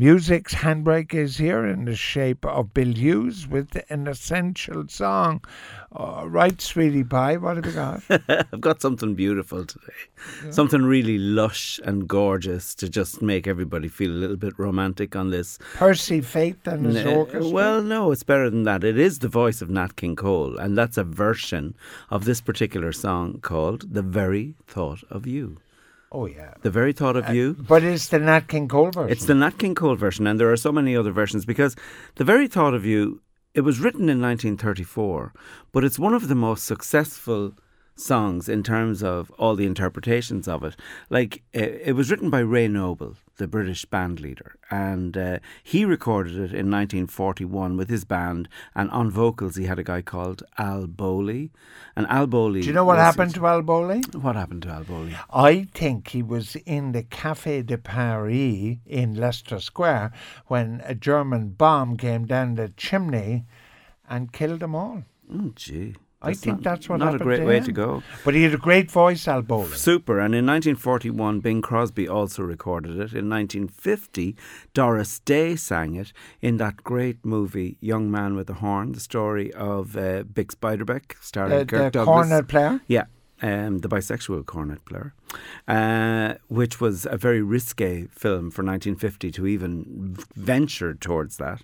Music's handbrake is here in the shape of Bill Hughes with an essential song. Uh, right, sweetie pie, what have you got? I've got something beautiful today. Yeah. Something really lush and gorgeous to just make everybody feel a little bit romantic on this. Percy Faith and his N- orchestra? Well, no, it's better than that. It is the voice of Nat King Cole, and that's a version of this particular song called The Very Thought of You. Oh yeah, the very thought of uh, you. But it's the Nat King Cole version. It's the Nat King Cole version, and there are so many other versions because the very thought of you. It was written in 1934, but it's one of the most successful songs in terms of all the interpretations of it. Like it, it was written by Ray Noble, the British band leader, and uh, he recorded it in 1941 with his band. And on vocals, he had a guy called Al Bowlly. And Al Bowlly. Do you know what happened to Al Bowlly? What happened to Al Bowlly? I think he was in the Café de Paris in Leicester Square when a German bomb came down the chimney and killed them all. Oh, gee. I think not, that's what not a great way to go. But he had a great voice, Al Bowlly. Super. And in 1941, Bing Crosby also recorded it. In 1950, Doris Day sang it in that great movie Young Man with a Horn, the story of uh, Bix Beiderbecke, starring uh, Kirk the Douglas. cornet player. Yeah. Um, the bisexual cornet player, uh, which was a very risque film for 1950 to even venture towards that.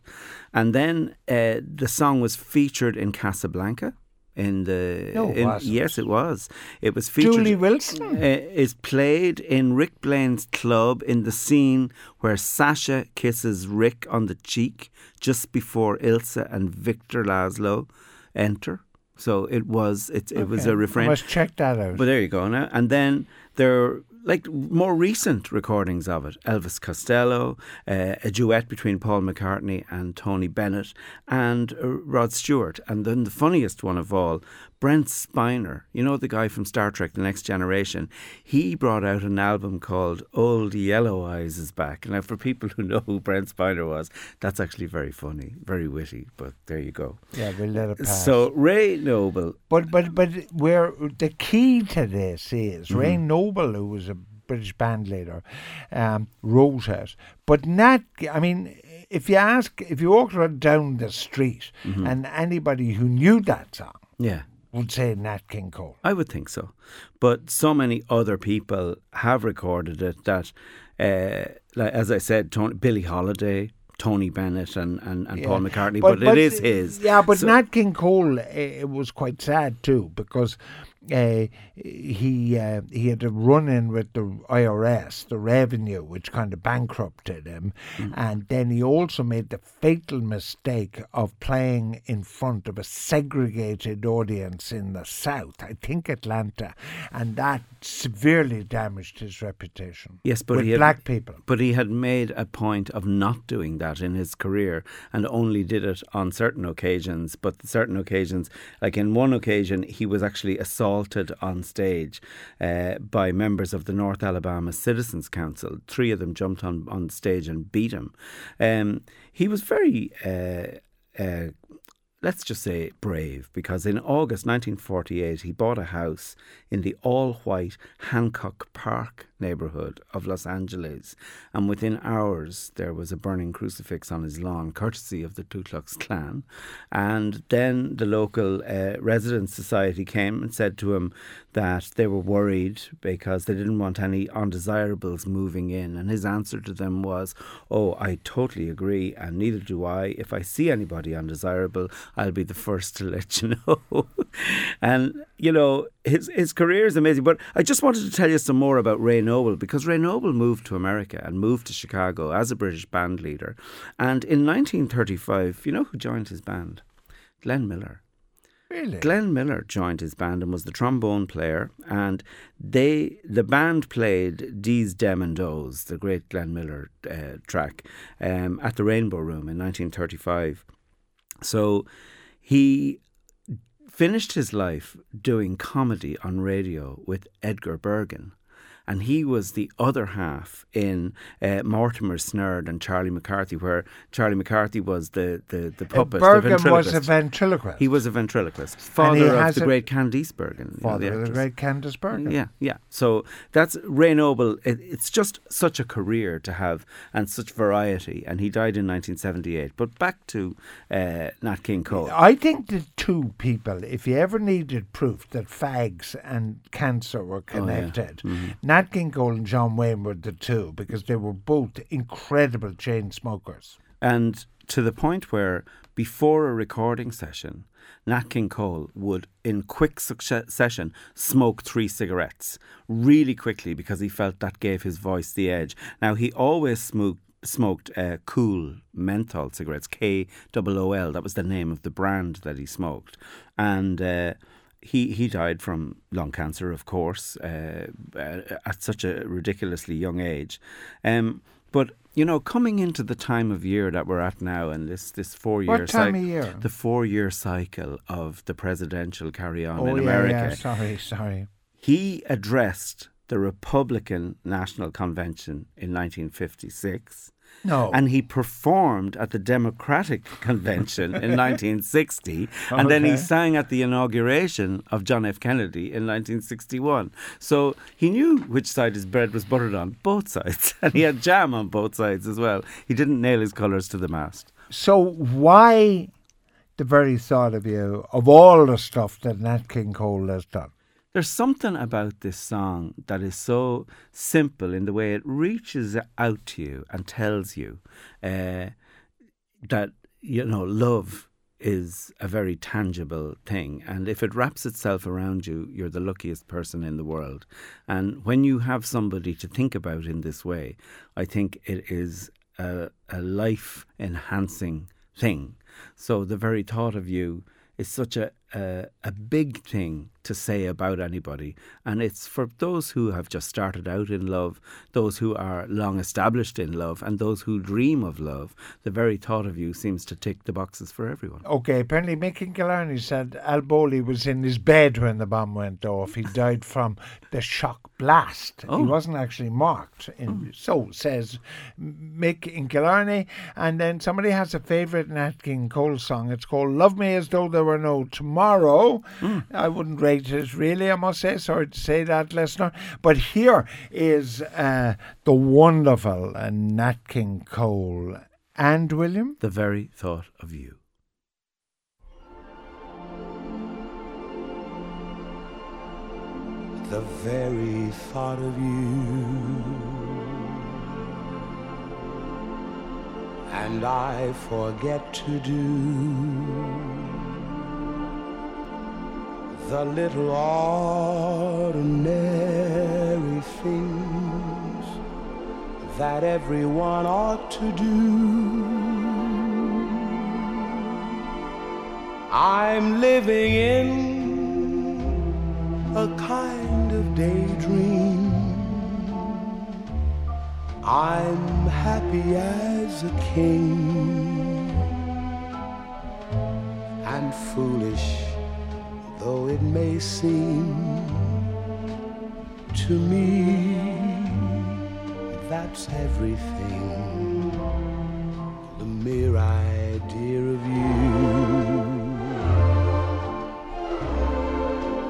And then uh, the song was featured in Casablanca in the no, in, yes it was. It was featured Julie Wilson? Uh, is played in Rick Blaine's club in the scene where Sasha kisses Rick on the cheek just before Ilsa and Victor Laszlo enter. So it was it, it okay. was a refrain I must check that out. But there you go. Now and then there like more recent recordings of it Elvis Costello, uh, a duet between Paul McCartney and Tony Bennett, and uh, Rod Stewart. And then the funniest one of all, Brent Spiner, you know the guy from Star Trek The Next Generation, he brought out an album called Old Yellow Eyes is Back. Now, for people who know who Brent Spiner was, that's actually very funny, very witty, but there you go. Yeah, we'll let it pass. So, Ray Noble. But, but, but where the key to this is mm-hmm. Ray Noble, who was a British band leader, um, wrote it. But Nat, I mean, if you ask, if you walked walk down the street mm-hmm. and anybody who knew that song, yeah would say Nat King Cole. I would think so. But so many other people have recorded it that, uh, like, as I said, Tony, Billie Holiday, Tony Bennett and, and, and yeah. Paul McCartney, but, but, but, it is his. Yeah, but so, Nat King Cole, it was quite sad too because uh, he uh, he had a run in with the IRS, the revenue, which kind of bankrupted him, mm. and then he also made the fatal mistake of playing in front of a segregated audience in the South, I think Atlanta, and that severely damaged his reputation. Yes, but with he black people. But he had made a point of not doing that in his career, and only did it on certain occasions. But certain occasions, like in one occasion, he was actually assaulted assaulted on stage uh, by members of the North Alabama Citizens Council. Three of them jumped on, on stage and beat him. Um, he was very uh, uh, let's just say brave, because in August 1948 he bought a house in the all white Hancock Park neighbourhood of Los Angeles, and within hours there was a burning crucifix on his lawn, courtesy of the Ku Klux Klan. And then the local uh, residents' society came and said to him that they were worried because they didn't want any undesirables moving in. And his answer to them was, Oh, I totally agree, and neither do I. If I see anybody undesirable, I'll be the first to let you know. and, you know, his, his career is amazing. But I just wanted to tell you some more about Ray Noble because Ray Noble moved to America and moved to Chicago as a British band leader. And in 1935, you know who joined his band? Glenn Miller. Really? Glenn Miller joined his band and was the trombone player, and they the band played Dees Dem and Does, the great Glenn Miller uh, track, um, at the Rainbow Room in 1935. So he finished his life doing comedy on radio with Edgar Bergen. And he was the other half in uh, Mortimer Snerd and Charlie McCarthy, where Charlie McCarthy was the the, the puppet. Uh, Bergen the was a ventriloquist. He was a ventriloquist, father of the great Candice Bergen, father you know, the of the great Candice Bergen. Yeah, yeah. So that's Ray Noble. It, it's just such a career to have and such variety, and he died in 1978. But back to uh, Nat King Cole. I think the two people, if you ever needed proof that fags and cancer were connected, oh, yeah. mm-hmm. Nat King Cole and John Wayne were the two because they were both incredible chain smokers. And to the point where before a recording session, Nat King Cole would, in quick succession, smoke three cigarettes really quickly because he felt that gave his voice the edge. Now, he always smoked, smoked uh, Kool menthol cigarettes, K O O L. That was the name of the brand that he smoked. And. Uh, he he died from lung cancer, of course, uh, uh, at such a ridiculously young age. Um, but you know, coming into the time of year that we're at now, and this this four year what time of year? the four year cycle of the presidential carry on oh, in yeah, America. Yeah, sorry, sorry. He addressed the Republican National Convention in 1956. No. And he performed at the Democratic Convention in 1960. And okay. then he sang at the inauguration of John F. Kennedy in 1961. So he knew which side his bread was buttered on, both sides. And he had jam on both sides as well. He didn't nail his colours to the mast. So why the very thought of you, of all the stuff that Nat King Cole has done? There's something about this song that is so simple in the way it reaches out to you and tells you uh, that, you know, love is a very tangible thing. And if it wraps itself around you, you're the luckiest person in the world. And when you have somebody to think about in this way, I think it is a, a life enhancing thing. So the very thought of you is such a, a, a big thing to say about anybody. And it's for those who have just started out in love, those who are long established in love, and those who dream of love. The very thought of you seems to tick the boxes for everyone. Okay, apparently Mick Killarney said Al Bowlly was in his bed when the bomb went off. He died from the shock blast. Oh. He wasn't actually marked. In, oh. So says Mick in Killarney. And then somebody has a favourite Nat King Cole song. It's called Love Me As Though There Were No Tomorrow. Mm. I wouldn't rate it really, I must say. Sorry to say that, listener. But here is uh, the wonderful uh, Nat King Cole and William. The very thought of you. The very thought of you. And I forget to do the little ordinary things that everyone ought to do. I'm living in a kind of daydream. I'm happy as a king and foolish though it may seem to me that's everything the mere idea of you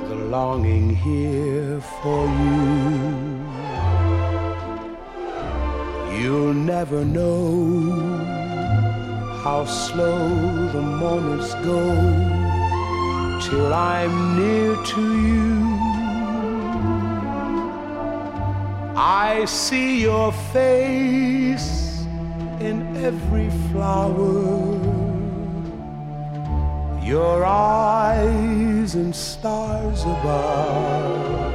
the longing here for you. You'll never know how slow the moments go till I'm near to you. I see your face in every flower, your eyes and stars above.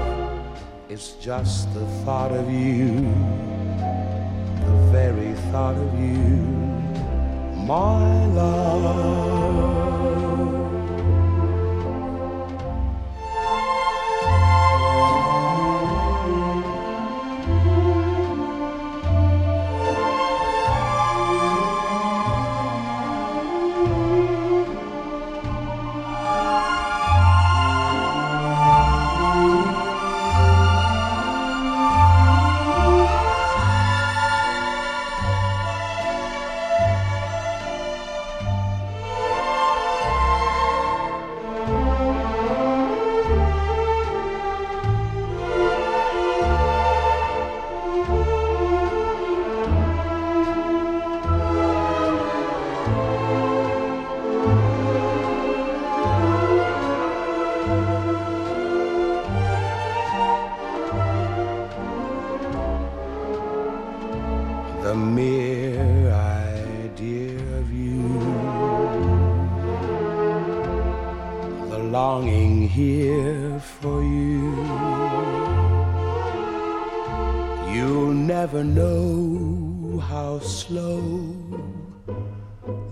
It's just the thought of you, the very thought of you, my love.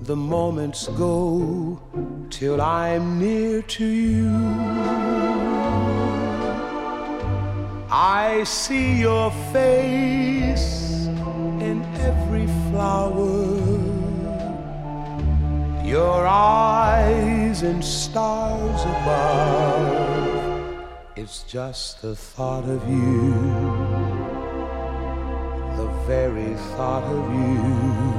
The moments go till I'm near to you. I see your face in every flower, your eyes in stars above. It's just the thought of you, the very thought of you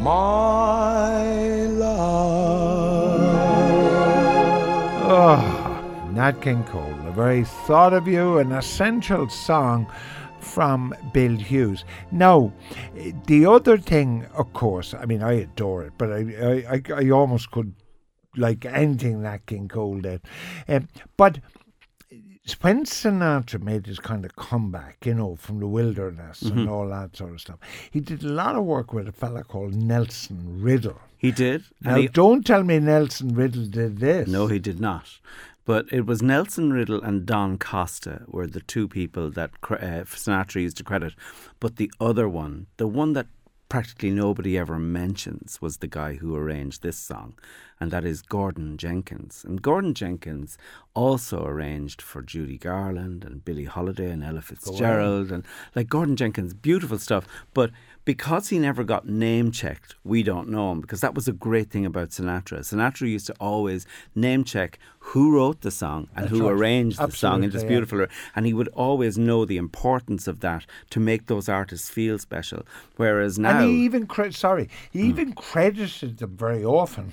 my love. Oh, Nat King Cole, the very thought of you, an essential song from Bill Hughes. Now, the other thing, of course, I mean, I adore it, but I, I, I, I almost could like anything Nat King Cole did. Um, but when Sinatra made his kind of comeback, you know, from the wilderness Mm-hmm. and all that sort of stuff, he did a lot of work with a fella called Nelson Riddle. He did. Now, he- don't tell me Nelson Riddle did this. No, he did not. But it was Nelson Riddle and Don Costa were the two people that uh, Sinatra used to credit. But the other one, the one that practically nobody ever mentions, was the guy who arranged this song, and that is Gordon Jenkins. And Gordon Jenkins also arranged for Judy Garland and Billie Holiday and Ella Fitzgerald and like Gordon Jenkins, beautiful stuff. But because he never got name checked, we don't know him because that was a great thing about Sinatra. Sinatra used to always name check who wrote the song and That's who right. arranged the song and Absolutely, it's yeah. beautiful. And he would always know the importance of that to make those artists feel special. Whereas now, And he even cre- sorry, he Hmm. even credited them very often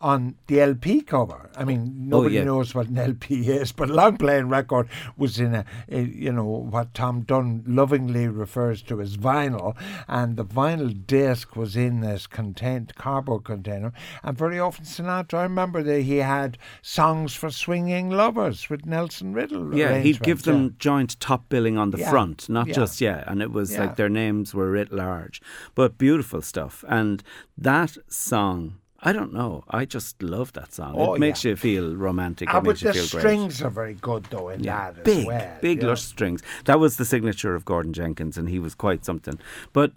on the LP cover. I mean, oh, oh, nobody Oh, yeah. knows what an LP is, but long playing record was in a, a, you know, what Tom Dunn lovingly refers to as vinyl, and the vinyl disc was in this content cardboard container. And very often Sinatra, I remember that he had songs for swinging lovers with Nelson Riddle. yeah, he'd give arrangements, yeah. them joint top billing on the Yeah, front, not just yeah. And it was like their names were writ large, but beautiful stuff. And that song. I don't know. I just love that song. Oh, it makes yeah. you feel romantic. Ah, it but makes you the feel great. strings are very good though in Yeah, that big, as well. big yeah. lush strings. That was the signature of Gordon Jenkins, and he was quite something. But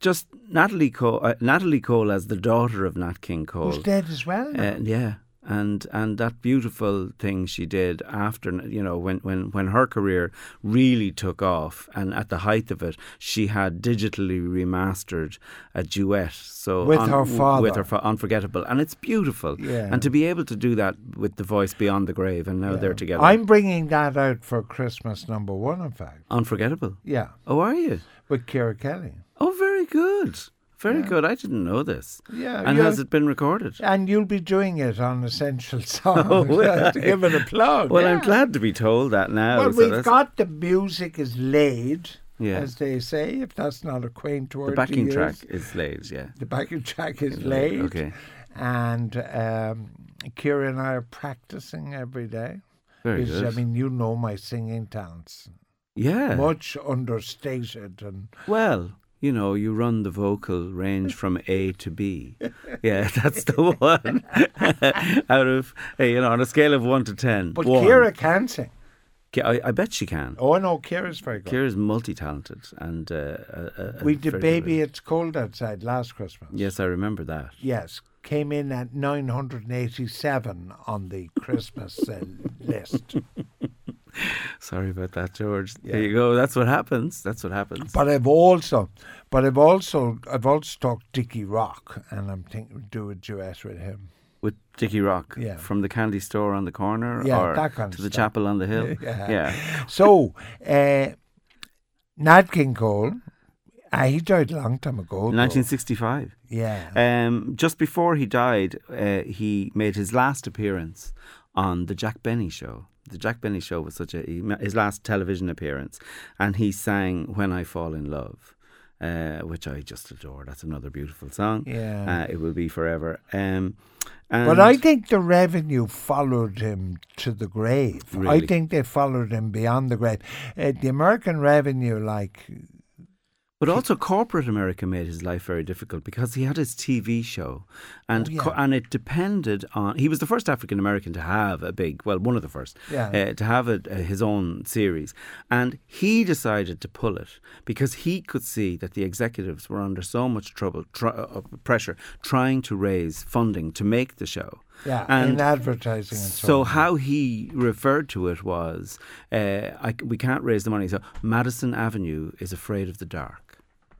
just Natalie Cole, uh, Natalie Cole as the daughter of Nat King Cole. Who's dead as well? Uh, yeah, and and that beautiful thing she did after you know when when when her career really took off, and at the height of it, she had digitally remastered a duet. So With un- her father. with her fa- unforgettable, and it's beautiful. Yeah. and to be able to do that with the voice beyond the grave, and now Yeah. they're together. I'm bringing that out for Christmas number one, in fact. unforgettable. Yeah, Oh, are you? with Kira Kelly. Oh, very good. Very Yeah. good. I didn't know this. Yeah, And has it been recorded? And you'll be doing it on Essential Songs Oh, to give it a plug. Well, I'm glad to be told that now. Well, we've got the music is laid, Yeah. as they say, if that's not a quaint word. the backing track is laid, yeah. The backing track is Laid, okay. And um, Kira and I are practicing every day. Very good. I mean, you know my singing talents. yeah. Much understated and Well, you know, you run the vocal range from A to B. Yeah, that's the one. Out of, you know, on a scale of one to ten. But one. Kira can sing. I, I bet she can. Oh no, Kira's very good. Kira's multi-talented and uh, uh, we did Baby. It's Cold Outside last Christmas. Yes, I remember that. Yes, came in at 987 on the Christmas uh, list. Sorry about that, George. Yeah. There you go. That's what happens. That's what happens. But I've also, but I've also, I've also talked Dickie Rock, and I'm thinking do a duet with him. With Dickie Rock, Yeah. from the candy store on the corner, Yeah, or that kind to of the stuff. chapel on the hill. Yeah. yeah. So, uh, Nat King Cole, uh, he died a long time ago. though. 1965. Yeah. Um, just before he died, uh, he made his last appearance on the Jack Benny Show. The Jack Benny Show was such a his last television appearance, and he sang "When I Fall in Love," uh, which I just adore. That's another beautiful song. Yeah. uh, it will be forever. Um, and But I think the revenue followed him to the grave. I think they followed him beyond the grave. Uh, the American revenue, like But also, corporate America made his life very difficult because he had his TV show, and Oh, yeah. co- and it depended on. He was the first African American to have a big, well, one of the first, Yeah. uh, to have a, uh, his own series, and he decided to pull it because he could see that the executives were under so much trouble, tr- uh, pressure, trying to raise funding to make the show. Yeah, and in advertising and so, so how he referred to it was, uh, I, we can't raise the money. So Madison Avenue is afraid of the dark,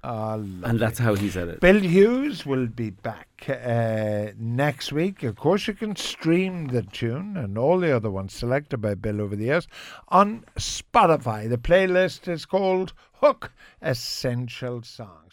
Ah, and that's how he said it. Bill Hughes will be back uh, next week. Of course, you can stream the tune and all the other ones selected by Bill over the years on Spotify. The playlist is called Hook Essential Songs.